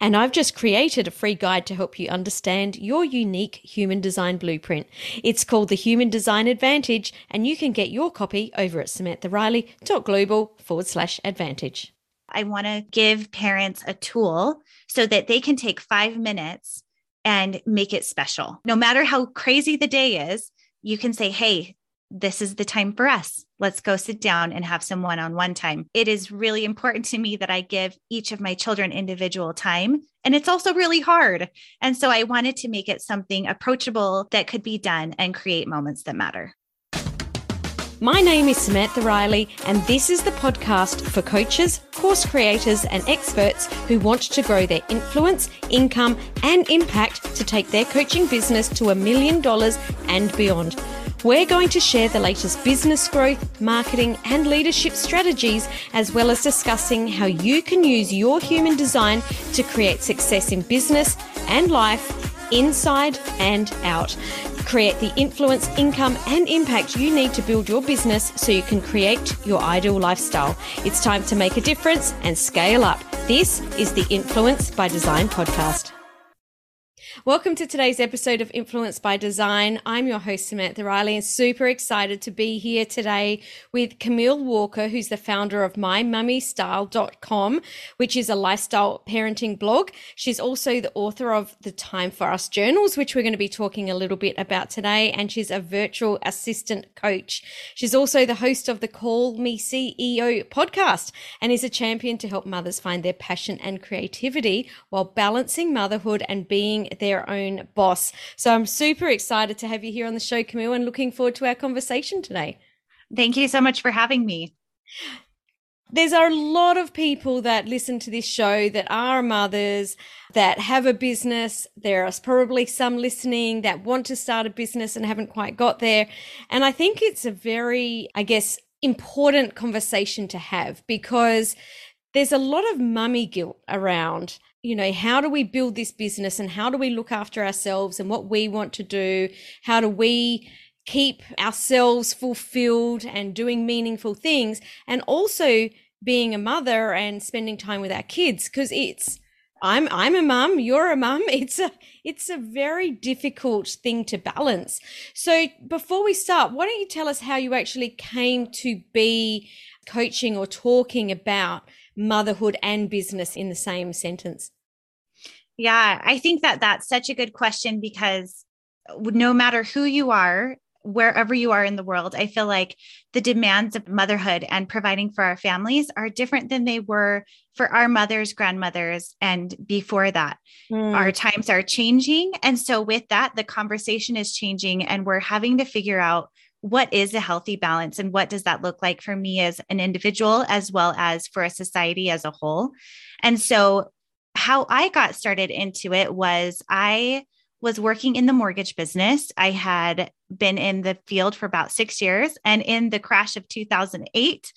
And I've just created a free guide to help you understand your unique human design blueprint. It's called the Human Design Advantage, and you can get your copy over at samanthariley.global forward slash advantage. I want to give parents a tool so that they can take five minutes and make it special. No matter how crazy the day is, you can say, Hey, this is the time for us. Let's go sit down and have some one on one time. It is really important to me that I give each of my children individual time. And it's also really hard. And so I wanted to make it something approachable that could be done and create moments that matter. My name is Samantha Riley, and this is the podcast for coaches, course creators, and experts who want to grow their influence, income, and impact to take their coaching business to a million dollars and beyond. We're going to share the latest business growth, marketing, and leadership strategies, as well as discussing how you can use your human design to create success in business and life inside and out. Create the influence, income, and impact you need to build your business so you can create your ideal lifestyle. It's time to make a difference and scale up. This is the Influence by Design podcast. Welcome to today's episode of Influence by Design. I'm your host, Samantha Riley, and super excited to be here today with Camille Walker, who's the founder of MyMommyStyle.com, which is a lifestyle parenting blog. She's also the author of the Time for Us journals, which we're going to be talking a little bit about today, and she's a virtual assistant coach. She's also the host of the Call Me CEO podcast and is a champion to help mothers find their passion and creativity while balancing motherhood and being their own boss. So I'm super excited to have you here on the show, Camille, and looking forward to our conversation today. Thank you so much for having me. There's a lot of people that listen to this show that are mothers that have a business. There are probably some listening that want to start a business and haven't quite got there. And I think it's a very, I guess, important conversation to have because there's a lot of mummy guilt around you know, how do we build this business and how do we look after ourselves and what we want to do? How do we keep ourselves fulfilled and doing meaningful things and also being a mother and spending time with our kids because it's I'm I'm a mum, you're a mum. It's a it's a very difficult thing to balance. So before we start, why don't you tell us how you actually came to be coaching or talking about motherhood and business in the same sentence? Yeah, I think that that's such a good question because no matter who you are, wherever you are in the world, I feel like the demands of motherhood and providing for our families are different than they were for our mothers, grandmothers, and before that. Mm. Our times are changing. And so, with that, the conversation is changing, and we're having to figure out what is a healthy balance and what does that look like for me as an individual as well as for a society as a whole and so how i got started into it was i was working in the mortgage business i had been in the field for about six years and in the crash of 2008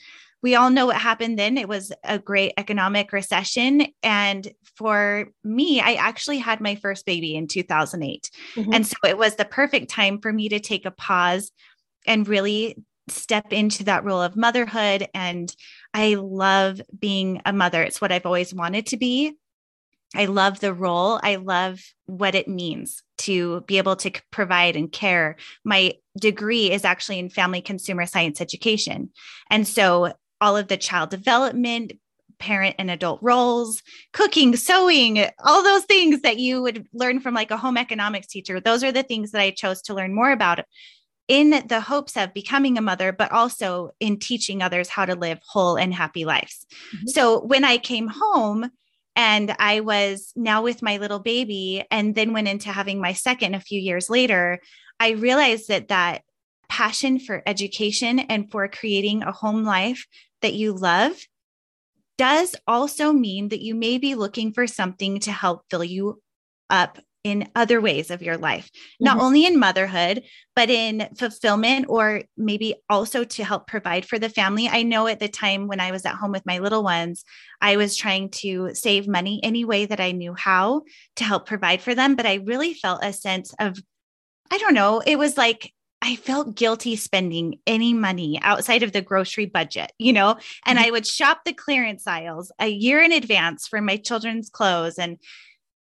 we all know what happened then. It was a great economic recession. And for me, I actually had my first baby in 2008. Mm-hmm. And so it was the perfect time for me to take a pause and really step into that role of motherhood. And I love being a mother. It's what I've always wanted to be. I love the role. I love what it means to be able to provide and care. My degree is actually in family consumer science education. And so all of the child development, parent and adult roles, cooking, sewing, all those things that you would learn from like a home economics teacher. Those are the things that I chose to learn more about in the hopes of becoming a mother, but also in teaching others how to live whole and happy lives. Mm-hmm. So when I came home, and I was now with my little baby, and then went into having my second a few years later. I realized that that passion for education and for creating a home life that you love does also mean that you may be looking for something to help fill you up in other ways of your life, not mm-hmm. only in motherhood, but in fulfillment or maybe also to help provide for the family. I know at the time when I was at home with my little ones, I was trying to save money any way that I knew how to help provide for them. But I really felt a sense of, I don't know, it was like, I felt guilty spending any money outside of the grocery budget, you know, and mm-hmm. I would shop the clearance aisles a year in advance for my children's clothes and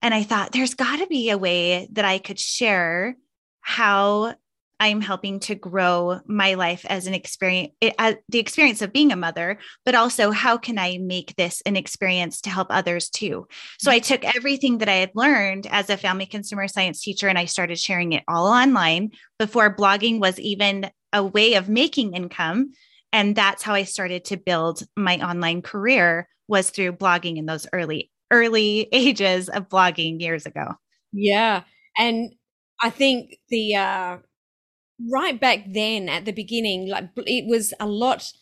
and I thought there's got to be a way that I could share how I'm helping to grow my life as an experience, uh, the experience of being a mother, but also how can I make this an experience to help others too? So I took everything that I had learned as a family consumer science teacher and I started sharing it all online before blogging was even a way of making income. And that's how I started to build my online career was through blogging in those early early ages of blogging years ago. Yeah. And I think the uh right back then at the beginning, like it was a lot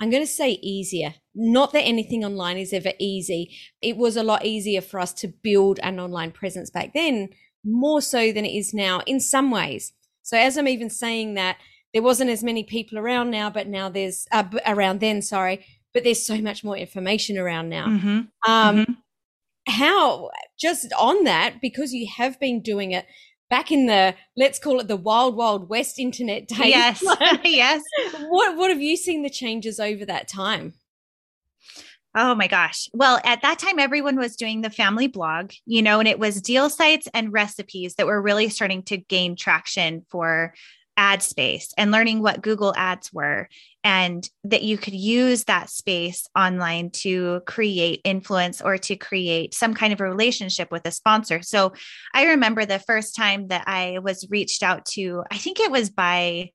I'm going to say easier. Not that anything online is ever easy. It was a lot easier for us to build an online presence back then, more so than it is now in some ways. So as I'm even saying that, there wasn't as many people around now, but now there's uh, around then, sorry, but there's so much more information around now. Mm-hmm. Um, mm-hmm how just on that because you have been doing it back in the let's call it the wild wild west internet days. Yes. Yes. what what have you seen the changes over that time? Oh my gosh. Well, at that time, everyone was doing the family blog, you know, and it was deal sites and recipes that were really starting to gain traction for ad space and learning what Google ads were and that you could use that space online to create influence or to create some kind of a relationship with a sponsor. So I remember the first time that I was reached out to, I think it was by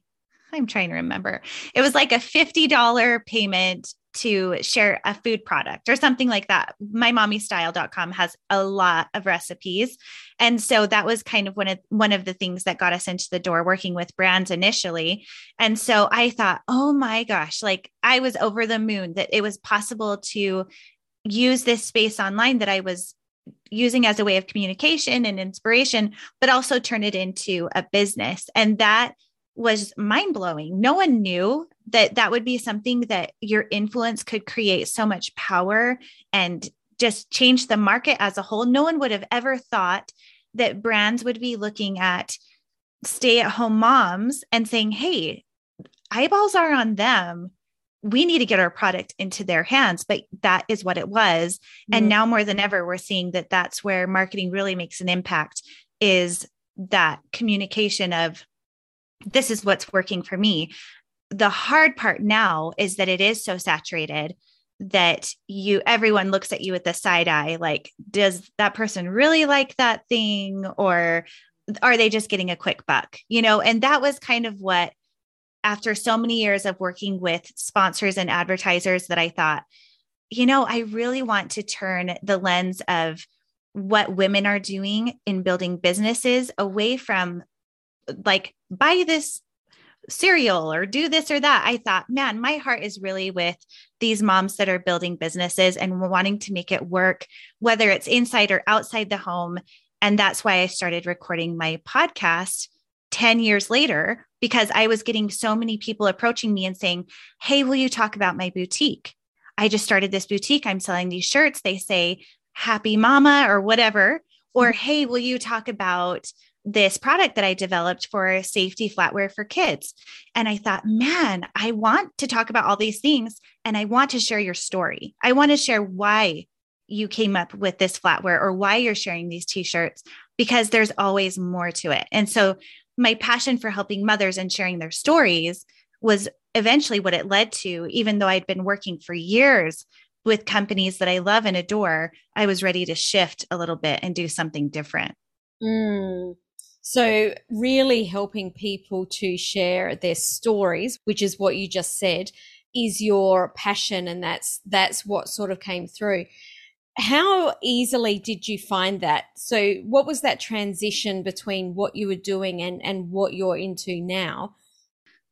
I'm trying to remember. It was like a $50 payment to share a food product or something like that. MyMommyStyle.com has a lot of recipes. And so that was kind of one of one of the things that got us into the door working with brands initially. And so I thought, oh my gosh, like I was over the moon that it was possible to use this space online that I was using as a way of communication and inspiration, but also turn it into a business. And that was mind blowing. No one knew that that would be something that your influence could create so much power and just change the market as a whole. No one would have ever thought that brands would be looking at stay at home moms and saying, hey, eyeballs are on them. We need to get our product into their hands. But that is what it was. Mm-hmm. And now more than ever, we're seeing that that's where marketing really makes an impact is that communication of this is what's working for me. The hard part now is that it is so saturated that you everyone looks at you with the side eye like does that person really like that thing or are they just getting a quick buck you know and that was kind of what after so many years of working with sponsors and advertisers that i thought you know i really want to turn the lens of what women are doing in building businesses away from like buy this cereal or do this or that. I thought, man, my heart is really with these moms that are building businesses and wanting to make it work, whether it's inside or outside the home. And that's why I started recording my podcast 10 years later, because I was getting so many people approaching me and saying, Hey, will you talk about my boutique? I just started this boutique. I'm selling these shirts. They say happy mama or whatever. Or, mm-hmm. Hey, will you talk about this product that I developed for safety flatware for kids. And I thought, man, I want to talk about all these things and I want to share your story. I want to share why you came up with this flatware or why you're sharing these t shirts because there's always more to it. And so my passion for helping mothers and sharing their stories was eventually what it led to, even though I'd been working for years with companies that I love and adore, I was ready to shift a little bit and do something different. Mm. So, really helping people to share their stories, which is what you just said, is your passion, and that's that's what sort of came through. How easily did you find that? So, what was that transition between what you were doing and and what you're into now?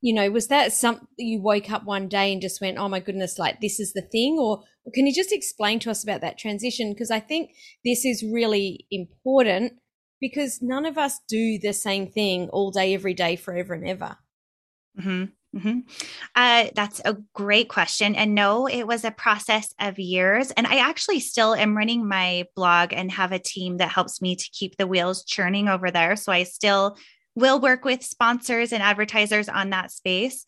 You know, was that something you woke up one day and just went, "Oh my goodness, like this is the thing," or Can you just explain to us about that transition? Because I think this is really important because none of us do the same thing all day, every day, forever and ever. Mm-hmm. Mm-hmm. Uh, that's a great question. And no, it was a process of years. And I actually still am running my blog and have a team that helps me to keep the wheels churning over there. So I still will work with sponsors and advertisers on that space.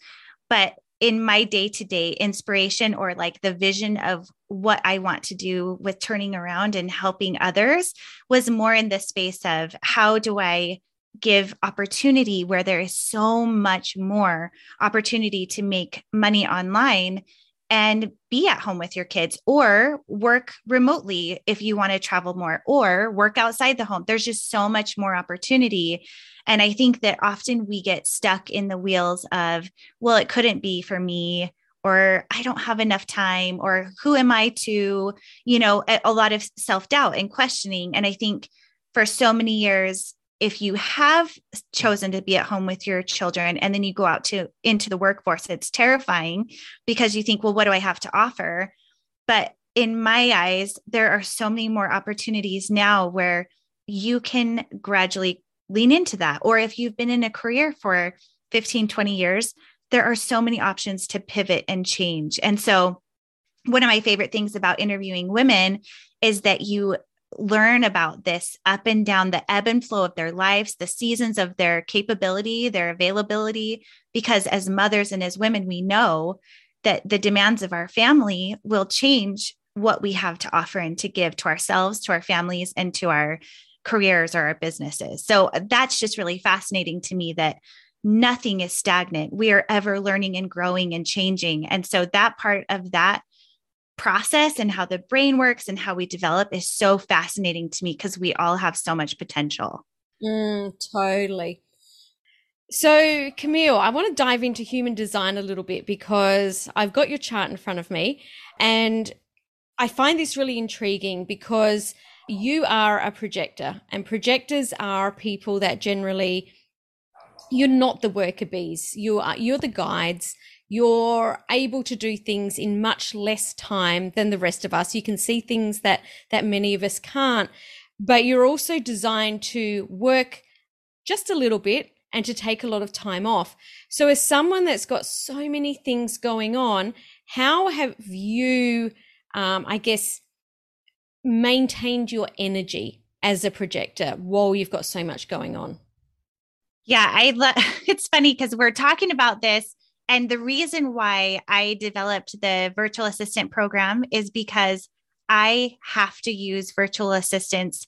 But in my day to day inspiration or like the vision of what I want to do with turning around and helping others was more in the space of how do I give opportunity where there is so much more opportunity to make money online and be at home with your kids or work remotely if you want to travel more or work outside the home. There's just so much more opportunity. And I think that often we get stuck in the wheels of, well, it couldn't be for me or I don't have enough time or who am I to, you know, a, lot of self doubt and questioning. And I think for so many years, if you have chosen to be at home with your children and then you go out to into the workforce it's terrifying because you think well what do i have to offer? But in my eyes there are so many more opportunities now where you can gradually lean into that. Or if you've been in a career for 15 20 years there are so many options to pivot and change. And so one of my favorite things about interviewing women is that you learn about this up and down the ebb and flow of their lives, the seasons of their capability, their availability. Because as mothers and as women, we know that the demands of our family will change what we have to offer and to give to ourselves, to our families, and to our careers or our businesses. So uh, that's just really fascinating to me that nothing is stagnant. We are ever learning and growing and changing. And so that part of that process and how the brain works and how we develop is so fascinating to me because we all have so much potential. Mm, totally. So, Camille, I want to dive into human design a little bit because I've got your chart in front of me and I find this really intriguing because you are a projector and projectors are people that generally you're not the worker bees. You are you're the guides you're able to do things in much less time than the rest of us. You can see things that, that many of us can't, but you're also designed to work just a little bit and to take a lot of time off. So as someone that's got so many things going on, how have you, um, I guess, maintained your energy as a projector while you've got so much going on? Yeah, I love it's funny because we're talking about this and the reason why I developed the virtual assistant program is because I have to use virtual assistants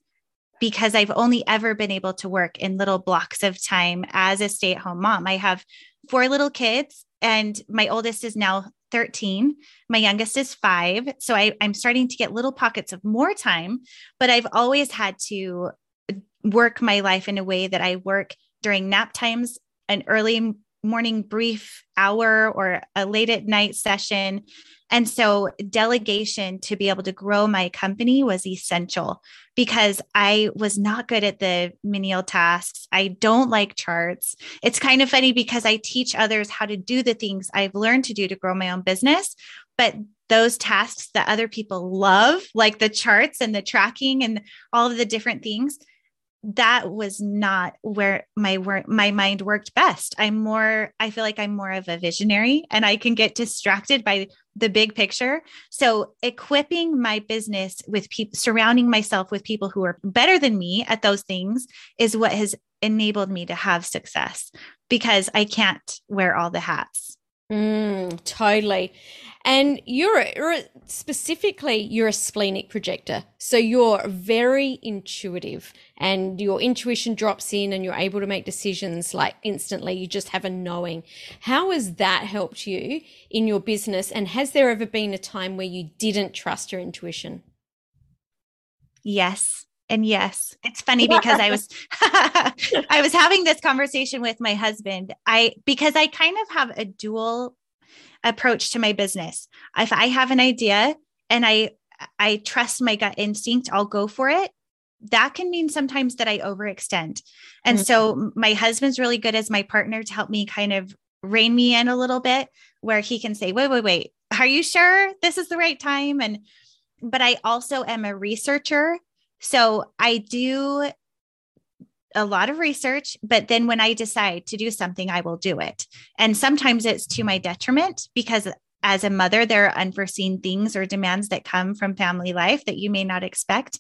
because I've only ever been able to work in little blocks of time as a stay at home mom. I have four little kids, and my oldest is now 13. My youngest is five. So I, I'm starting to get little pockets of more time, but I've always had to work my life in a way that I work during nap times and early morning brief hour or a late at night session. And so, delegation to be able to grow my company was essential because I was not good at the menial tasks. I don't like charts. It's kind of funny because I teach others how to do the things I've learned to do to grow my own business. But those tasks that other people love, like the charts and the tracking and all of the different things, that was not where my work my mind worked best. I'm more i feel like i'm more of a visionary and i can get distracted by the big picture. So equipping my business with people surrounding myself with people who are better than me at those things is what has enabled me to have success because i can't wear all the hats mm, totally and you're, you're specifically you're a splenic projector. So you're very intuitive and your intuition drops in and you're able to make decisions like instantly. You just have a knowing. How has that helped you in your business? And has there ever been a time where you didn't trust your intuition? Yes. And yes, it's funny because I was I was having this conversation with my husband. I because I kind of have a dual approach to my business. If I have an idea and I I trust my gut instinct, I'll go for it. That can mean sometimes that I overextend. And mm-hmm. so my husband's really good as my partner to help me kind of rein me in a little bit where he can say, wait, wait, wait, are you sure this is the right time? And, but I also am a researcher. So I do a lot of research, but then when I decide to do something, I will do it. And sometimes it's to my detriment because as a mother, there are unforeseen things or demands that come from family life that you may not expect.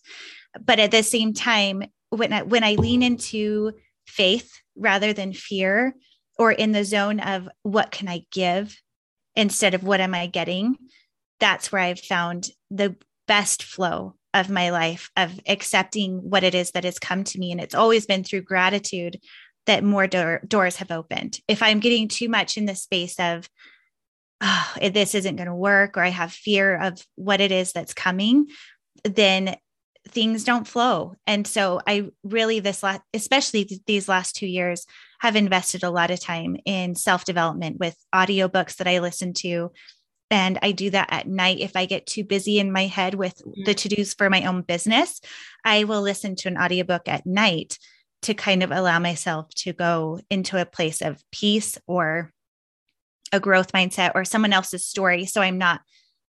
But at the same time, when I, when I lean into faith rather than fear, or in the zone of what can I give instead of what am I getting, that's where I've found the best flow of my life of accepting what it is that has come to me. And it's always been through gratitude that more door, doors have opened. If I'm getting too much in the space of, oh, this isn't going to work, or I have fear of what it is that's coming, then things don't flow. And so I really, this last, especially these last two years, have invested a lot of time in self development with audiobooks that I listen to. And I do that at night. If I get too busy in my head with mm-hmm. the to dos for my own business, I will listen to an audiobook at night to kind of allow myself to go into a place of peace or a growth mindset or someone else's story. So I'm not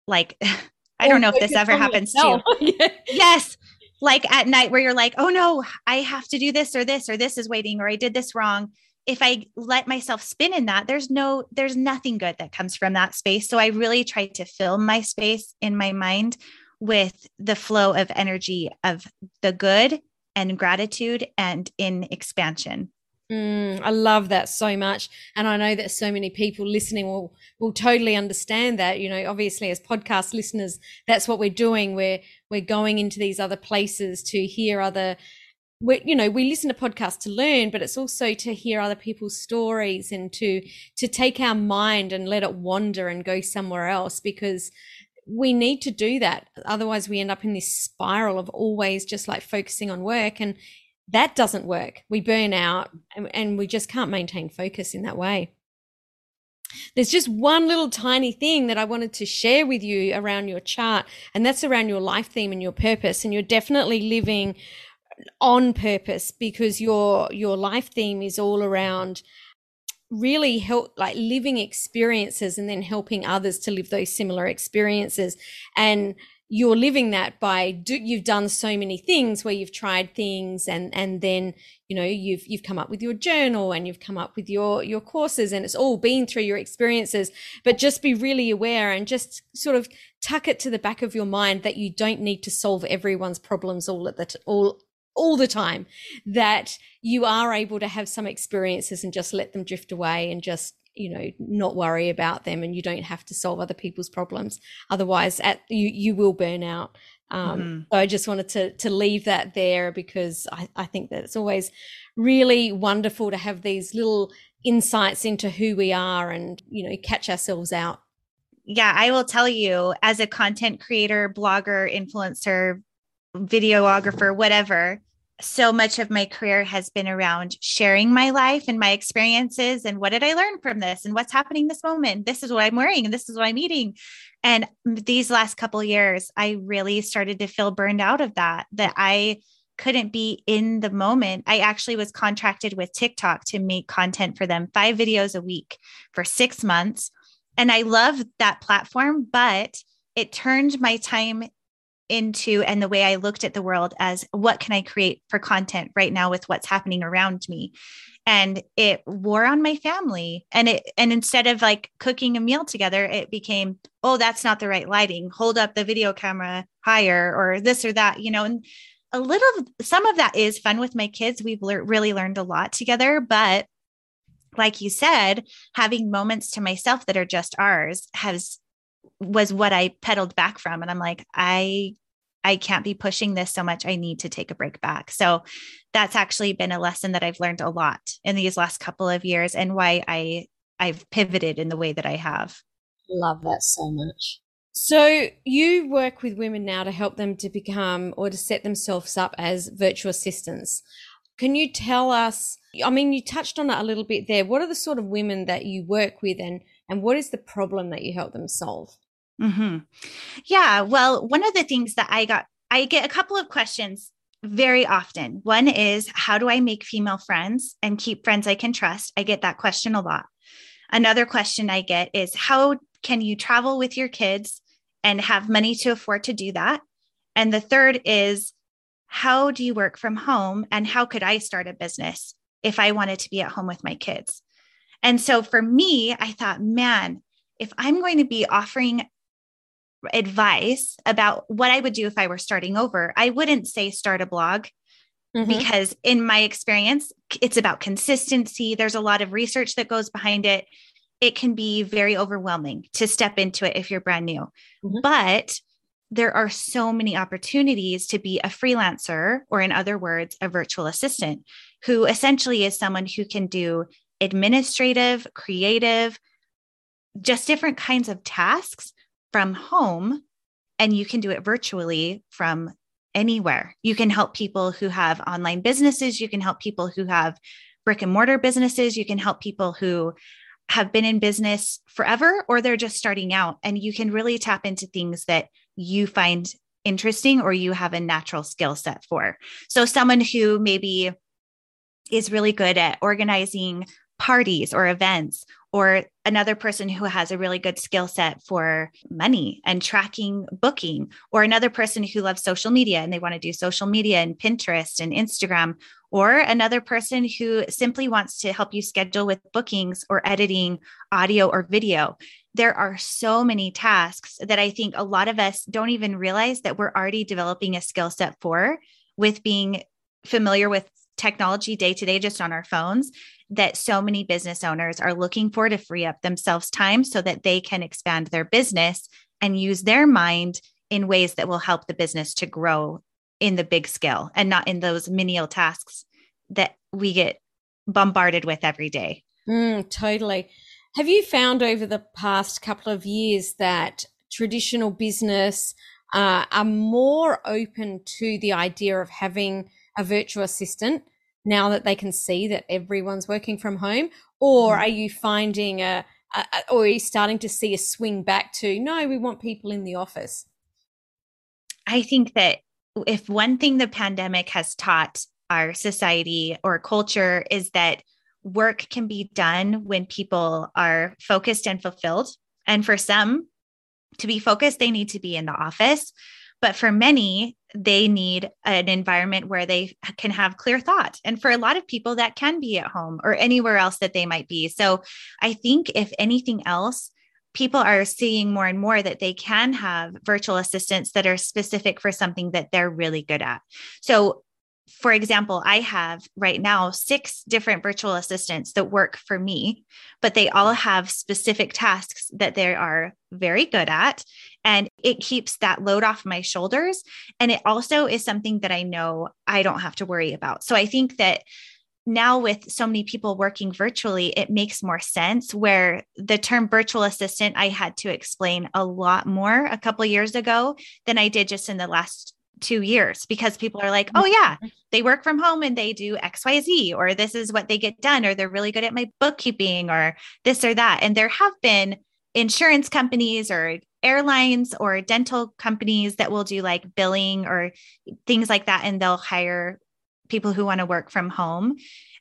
like, I don't know if this ever happens to you. yes. Like at night where you're like, oh no, I have to do this or this or this is waiting or I did this wrong. If I let myself spin in that, there's no, there's nothing good that comes from that space. So I really try to fill my space in my mind with the flow of energy of the good and gratitude and in expansion. Mm, I love that so much. And I know that so many people listening will, will totally understand that. You know, obviously as podcast listeners, that's what we're doing. We're, we're going into these other places to hear other, we, you know, we listen to podcasts to learn, but it's also to hear other people's stories and to, to take our mind and let it wander and go somewhere else because we need to do that. Otherwise we end up in this spiral of always just like focusing on work and that doesn't work. We burn out and, and we just can't maintain focus in that way. There's just one little tiny thing that I wanted to share with you around your chart, and that's around your life theme and your purpose. And you're definitely living on purpose because your your life theme is all around really help like living experiences and then helping others to live those similar experiences. And you're living that by do, you've done so many things where you've tried things and and then you know you've you've come up with your journal and you've come up with your your courses and it's all been through your experiences. But just be really aware and just sort of tuck it to the back of your mind that you don't need to solve everyone's problems all at the t- all all the time that you are able to have some experiences and just let them drift away and just you know not worry about them and you don't have to solve other people's problems. Otherwise at you you will burn out. Um, mm-hmm. so i just wanted to to leave that there because I, I think that it's always really wonderful to have these little insights into who we are and you know catch ourselves out. Yeah i will tell you as a content creator blogger influencer videographer whatever so much of my career has been around sharing my life and my experiences and what did I learn from this and what's happening this moment. This is what I'm wearing and this is what I'm eating. And these last couple years, I really started to feel burned out of that, that I couldn't be in the moment. I actually was contracted with TikTok to make content for them, five videos a week for six months. And I love that platform, but it turned my time into and the way I looked at the world as what can I create for content right now with what's happening around me. And it wore on my family. And it and instead of like cooking a meal together, it became, oh, that's not the right lighting. Hold up the video camera higher or this or that, you know, and a little some of that is fun with my kids. We've le- really learned a lot together, but like you said, having moments to myself that are just ours has was what I pedaled back from. And I'm like, I I can't be pushing this so much. I need to take a break back. So that's actually been a lesson that I've learned a lot in these last couple of years and why I I've pivoted in the way that I have. Love that so much. So you work with women now to help them to become or to set themselves up as virtual assistants. Can you tell us I mean you touched on it a little bit there. What are the sort of women that you work with and and what is the problem that you help them solve? Mm-hmm. Yeah. Well, one of the things that I got, I get a couple of questions very often. One is, how do I make female friends and keep friends I can trust? I get that question a lot. Another question I get is how can you travel with your kids and have money to afford to do that? And the third is how do you work from home and how could I start a business if I wanted to be at home with my kids? And so for me, I thought, man, if I'm going to be offering advice about what I would do if I were starting over, I wouldn't say start a blog mm-hmm. because, in my experience, it's about consistency. There's a lot of research that goes behind it. It can be very overwhelming to step into it if you're brand new. Mm-hmm. But there are so many opportunities to be a freelancer, or in other words, a virtual assistant, who essentially is someone who can do administrative, creative, just different kinds of tasks from home. And you can do it virtually from anywhere. You can help people who have online businesses, you can help people who have brick and mortar businesses, you can help people who have been in business forever or they're just starting out. And you can really tap into things that you find interesting or you have a natural skill set for. So, someone who maybe is really good at organizing parties or events or another person who has a really good skill set for money and tracking booking or another person who loves social media and they want to do social media and Pinterest and Instagram or another person who simply wants to help you schedule with bookings or editing audio or video. There are so many tasks that I think a lot of us don't even realize that we're already developing a skill set for with being familiar with technology day to day just on our phones that so many business owners are looking for to free up themselves time so that they can expand their business and use their mind in ways that will help the business to grow in the big scale and not in those menial tasks that we get bombarded with every day. Mm, totally. Have you found over the past couple of years that traditional business uh, are more open to the idea of having a virtual assistant now that they can see that everyone's working from home? Or mm-hmm. are you finding a, a, or are you starting to see a swing back to, no, we want people in the office? I think that if one thing the pandemic has taught our society or culture is that work can be done when people are focused and fulfilled. And for some to be focused, they need to be in the office. But for many, they need an environment where they can have clear thought. And for a lot of people, that can be at home or anywhere else that they might be. So I think, if anything else, people are seeing more and more that they can have virtual assistants that are specific for something that they're really good at. So for example, I have right now six different virtual assistants that work for me, but they all have specific tasks that they are very good at. And it keeps that load off my shoulders. And it also is something that I know I don't have to worry about. So I think that now with so many people working virtually it makes more sense where the term virtual assistant i had to explain a lot more a couple years ago than i did just in the last two years because people are like, oh, yeah, mm-hmm. they work from home and they do XYZ, or this is what they get done, or they're really good at my bookkeeping, or this or that. And there have been insurance companies or airlines or dental companies that will do like billing or things like that. And they'll hire people who want to work from home.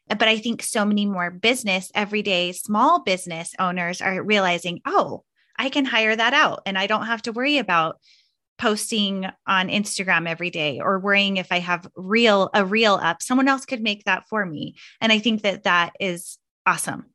But I think so many more business, everyday small business owners are realizing, oh, I can hire that out and I don't have to worry about posting on Instagram every day or worrying if I have real a reel up. Someone else could make that for me. And I think that that is awesome.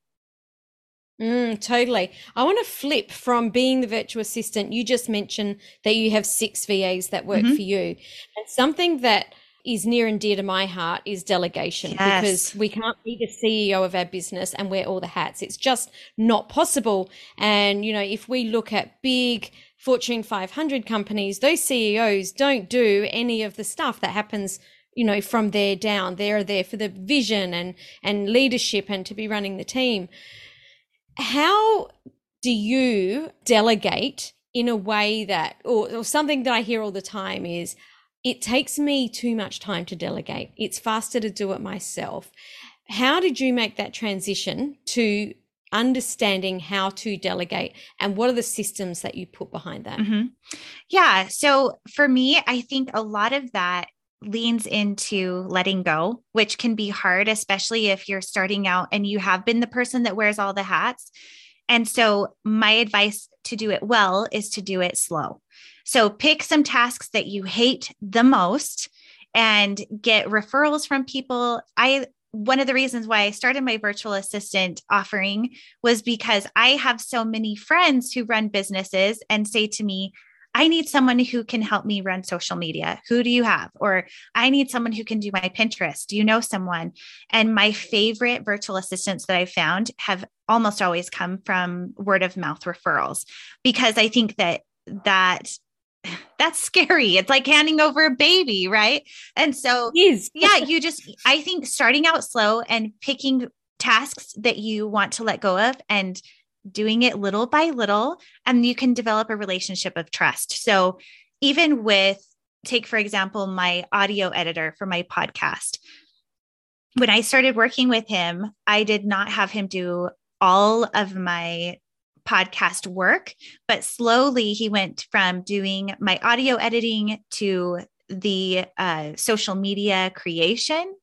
Mm, totally. I want to flip from being the virtual assistant. You just mentioned that you have six VAs that work mm-hmm. for you. And something that is near and dear to my heart is delegation yes. because we can't be the CEO of our business and wear all the hats. It's just not possible. And, you know, if we look at big Fortune 500 companies, those CEOs don't do any of the stuff that happens you know from there down. They're there for the vision and and leadership and to be running the team. How do you delegate in a way that or, or something that i hear all the time is it takes me too much time to delegate. It's faster to do it myself. How did you make that transition to understanding how to delegate and what are the systems that you put behind that mm-hmm. yeah so for me i think a lot of that leans into letting go, which can be hard, especially if you're starting out and you have been the person that wears all the hats. And so, my advice to do it well is to do it slow. So, pick some tasks that you hate the most and get referrals from people. I one of the reasons why I started my virtual assistant offering was because I have so many friends who run businesses and say to me, I need someone who can help me run social media. Who do you have? Or I need someone who can do my Pinterest. Do you know someone? And my favorite virtual assistants that I found have almost always come from word of mouth referrals because I think that that that's scary. It's like handing over a baby, right? And so, yeah, you just, I think starting out slow and picking tasks that you want to let go of and doing it little by little, and you can develop a relationship of trust. So, even with, take for example, my audio editor for my podcast. When I started working with him, I did not have him do all of my podcast work, but slowly he went from doing my audio editing to the uh, social media creation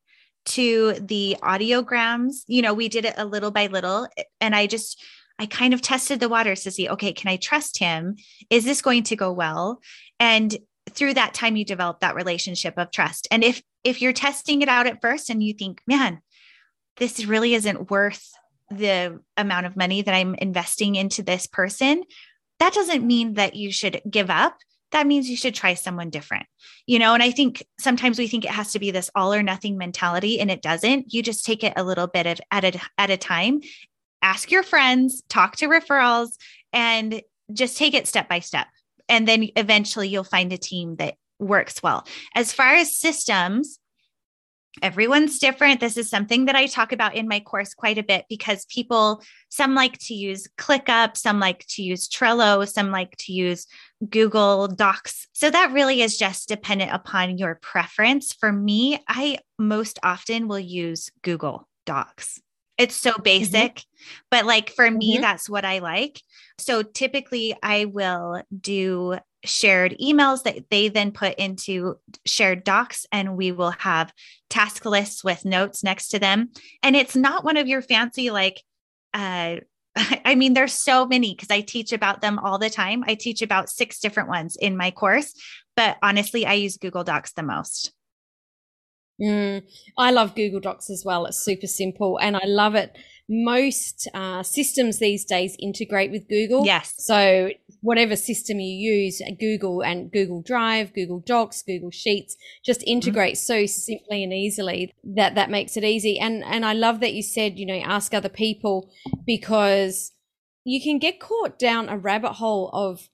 to the audiograms. You know, we did it a little by little. And I just, I kind of tested the waters to see, okay, can I trust him? Is this going to go well? And through that time, you develop that relationship of trust. And if if you're testing it out at first and you think, man, this really isn't worth the amount of money that I'm investing into this person, that doesn't mean that you should give up. That means you should try someone different. You know, and I think sometimes we think it has to be this all or nothing mentality and it doesn't. You just take it a little bit of at a at a time. Ask your friends, talk to referrals and just take it step by step. And then eventually you'll find a team that works well. As far as systems, everyone's different. This is something that I talk about in my course quite a bit because people, some like to use ClickUp, some like to use Trello, some like to use Google Docs. So that really is just dependent upon your preference. For me, I most often will use Google Docs. It's so mm-hmm. basic, mm-hmm. but like for me, mm-hmm. that's what I like. So typically, I will do shared emails that they then put into shared docs and we will have task lists with notes next to them and it's not one of your fancy like uh I mean, there's so many because I teach about them all the time. I teach about six different ones in my course, but honestly, I use Google Docs the most. Mm, I love Google Docs as well. It's super simple and I love it. Most uh, systems these days integrate with Google. Yes. So whatever system you use, Google and Google Drive, Google Docs, Google Sheets, just mm-hmm. integrate mm-hmm. so simply and easily that that makes it easy. And and I love that you said, you know, ask other people because you can get caught down a rabbit hole of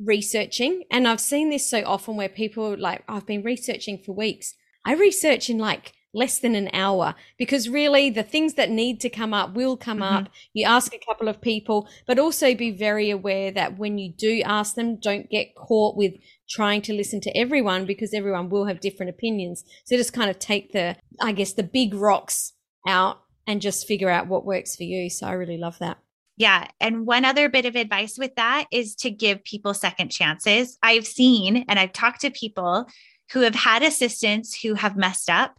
researching. And I've seen this so often where people like, I've been researching for weeks. I research in like less than an hour because really the things that need to come up will come mm-hmm. up. You ask a couple of people, but also be very aware that when you do ask them, don't get caught with trying to listen to everyone because everyone will have different opinions. So just kind of take the, I guess, the big rocks out and just figure out what works for you. So I really love that. Yeah. And one other bit of advice with that is to give people second chances. I've seen and I've talked to people who have had assistants who have messed up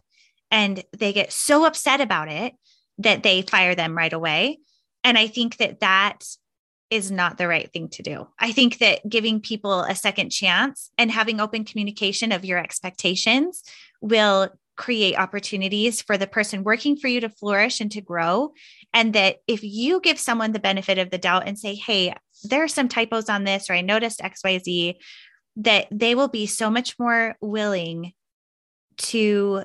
and they get so upset about it that they fire them right away. And I think that that is not the right thing to do. I think that giving people a second chance and having open communication of your expectations will create opportunities for the person working for you to flourish and to grow. And that if you give someone the benefit of the doubt and say, hey, there are some typos on this, or I noticed XYZ, that they will be so much more willing to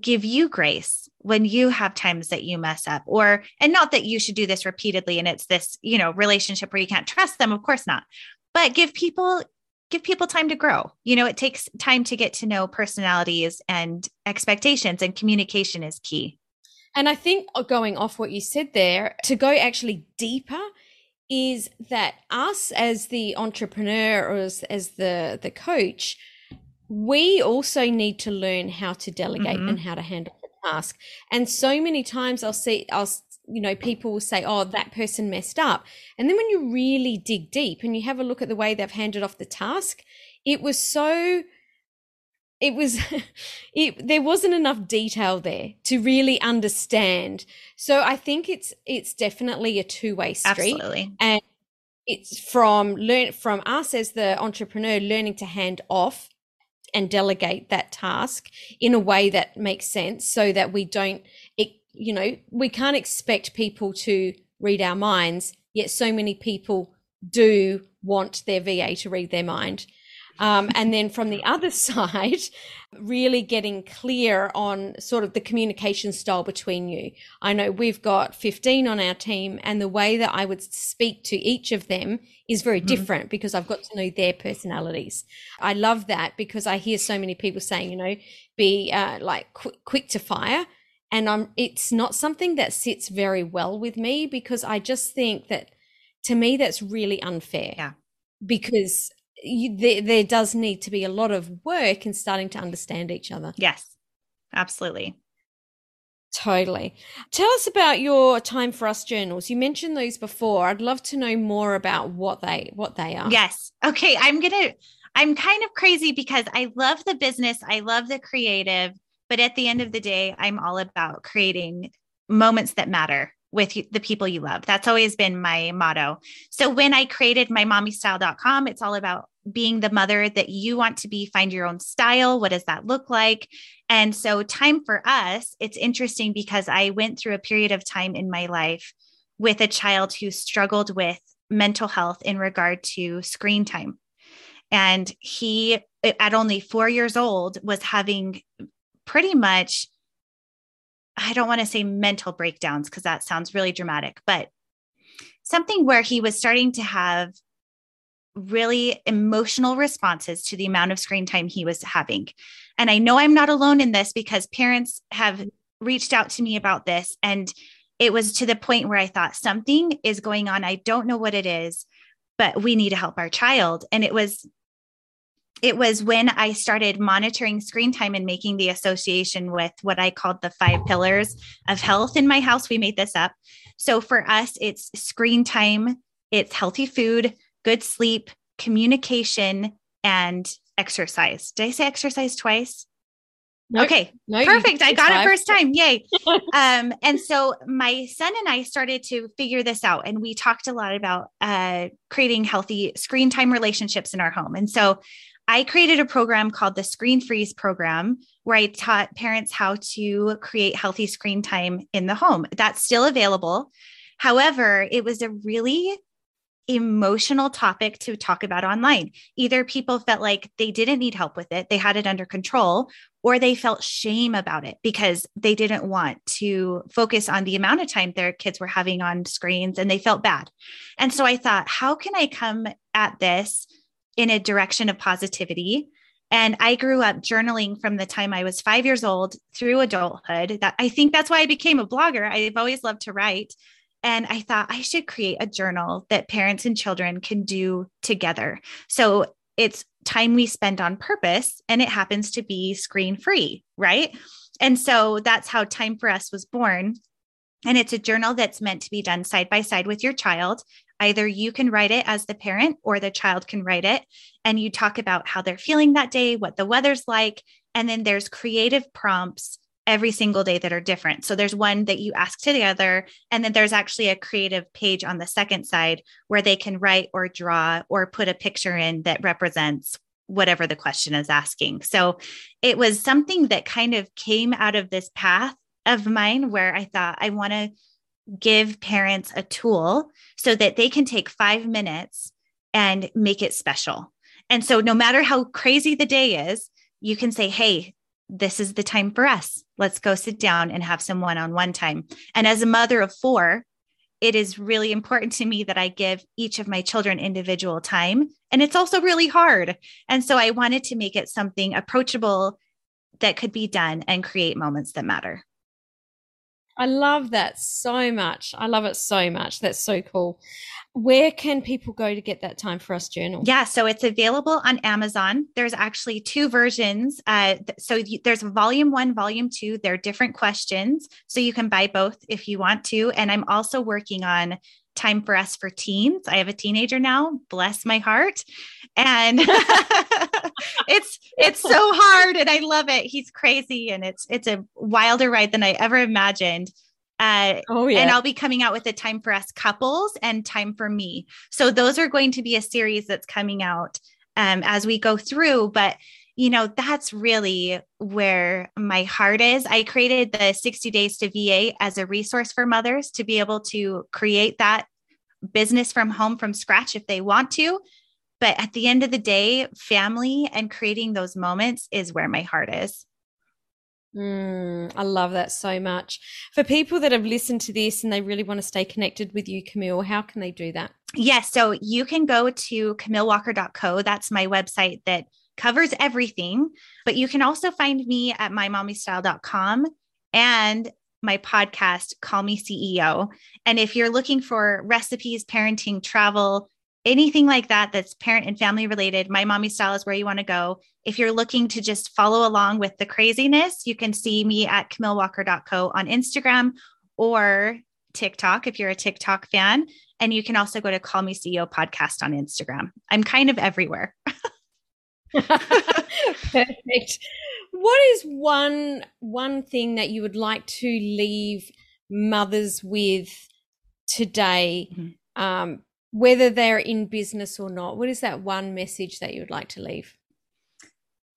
give you grace when you have times that you mess up or and not that you should do this repeatedly and it's this you know relationship where you can't trust them of course not but give people give people time to grow. You know it takes time to get to know personalities and expectations and communication is key. And i think uh, going off what you said there to go actually deeper is that us as the entrepreneur or as, as the the coach we also need to learn how to delegate mm-hmm. and how to handle the task. And so many times I'll see, I'll, you know, people will say, oh, that person messed up. And then when you really dig deep and you have a look at the way they've handed off the task, it was so it was it, there wasn't enough detail there to really understand so i think it's it's definitely a two-way street Absolutely. and it's from learn from us as the entrepreneur learning to hand off and delegate that task in a way that makes sense so that we don't it, you know we can't expect people to read our minds yet so many people do want their va to read their mind um, and then from the other side, really getting clear on sort of the communication style between you. I know we've got 15 on our team, and the way that I would speak to each of them is very mm-hmm. different because I've got to know their personalities. I love that because I hear so many people saying, you know, be uh, like qu- quick to fire. And I'm, it's not something that sits very well with me because I just think that to me, that's really unfair. Yeah. Because you, there, there does need to be a lot of work in starting to understand each other. Yes, absolutely. Totally. Tell us about your time for us journals. You mentioned those before. I'd love to know more about what they what they are. Yes. Okay, I'm going to I'm kind of crazy because I love the business, I love the creative, but at the end of the day, I'm all about creating moments that matter with the people you love. That's always been my motto. So when I created MyMommyStyle.com, it's all about being the mother that you want to be, find your own style. What does that look like? And so, time for us, it's interesting because I went through a period of time in my life with a child who struggled with mental health in regard to screen time. And he, at only four years old, was having pretty much I don't want to say mental breakdowns because that sounds really dramatic, but something where he was starting to have really emotional responses to the amount of screen time he was having. And I know I'm not alone in this because parents have reached out to me about this. And it was to the point where I thought something is going on. I don't know what it is, but we need to help our child. And it was it was when I started monitoring screen time and making the association with what I called the five pillars of health in my house. We made this up. So for us, it's screen time, it's healthy food, good sleep, communication, and exercise. Did I say exercise twice? Nope. Okay, perfect. I got five. it first time. Yay. um, and so my son and I started to figure this out, and we talked a lot about uh, creating healthy screen time relationships in our home. And so I created a program called the Screen Freeze Program, where I taught parents how to create healthy screen time in the home. That's still available. However, it was a really emotional topic to talk about online. Either people felt like they didn't need help with it, they had it under control, or they felt shame about it because they didn't want to focus on the amount of time their kids were having on screens and they felt bad. And so I thought, how can I come at this in a direction of positivity. And I grew up journaling from the time I was five years old through adulthood. That I think that's why I became a blogger. I've always loved to write. And I thought I should create a journal that parents and children can do together. So it's time we spend on purpose, and it happens to be screen free, right? And so that's how Time for Us was born. And it's a journal that's meant to be done side by side with your child. Either you can write it as the parent or the child can write it. And you talk about how they're feeling that day, what the weather's like. And then there's creative prompts every single day that are different. So there's one that you ask together. And then there's actually a creative page on the second side where they can write or draw or put a picture in that represents whatever the question is asking. So it was something that kind of came out of this path of mine where I thought I want to give parents a tool so that they can take five minutes and make it special. And so, no matter how crazy the day is, you can say, Hey, this is the time for us. Let's go sit down and have some one on one time. And as a mother of four, it is really important to me that I give each of my children individual time. And it's also really hard. And so I wanted to make it something approachable that could be done and create moments that matter. I love that so much. I love it so much. That's so cool. Where can people go to get that Time for Us journal? Yeah, so it's available on Amazon. There's actually two versions. Uh, so there's volume one, volume two. They're different questions. So you can buy both if you want to. And I'm also working on Time for Us for Teens. I have a teenager now, bless my heart. And it's it's so hard and I love it. He's crazy and it's it's a wilder ride than I ever imagined. Uh, oh, yeah. And I'll be coming out with a time for us couples and time for me. So those are going to be a series that's coming out um, as we go through. But you know, that's really where my heart is. I created the 60 Days to VA as a resource for mothers to be able to create that business from home from scratch if they want to. But at the end of the day, family and creating those moments is where my heart is. Mm, I love that so much. For people that have listened to this and they really want to stay connected with you, Camille, how can they do that? Yes. So you can go to camillewalker.co. That's my website that covers everything. But you can also find me at mymommystyle.com and my podcast, Call Me CEO. And if you're looking for recipes, parenting, travel, anything like that that's parent and family related, My Mommy Style is where you want to go. If you're looking to just follow along with the craziness, you can see me at camillewalker.co on Instagram or TikTok if you're a TikTok fan. And you can also go to Call Me CEO podcast on Instagram. I'm kind of everywhere. Perfect. What is one one thing that you would like to leave mothers with today, mm-hmm. um, whether they're in business or not? What is that one message that you would like to leave?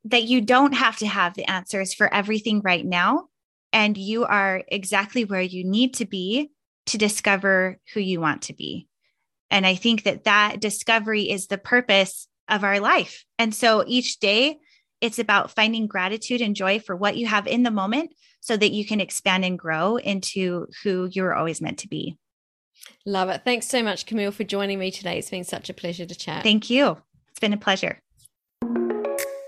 That you don't have to have the answers for everything right now, and you are exactly where you need to be to discover who you want to be. And I think that that discovery is the purpose of our life. And so each day, it's about finding gratitude and joy for what you have in the moment so that you can expand and grow into who you were always meant to be. Love it. Thanks so much, Camille, for joining me today. It's been such a pleasure to chat. Thank you. It's been a pleasure.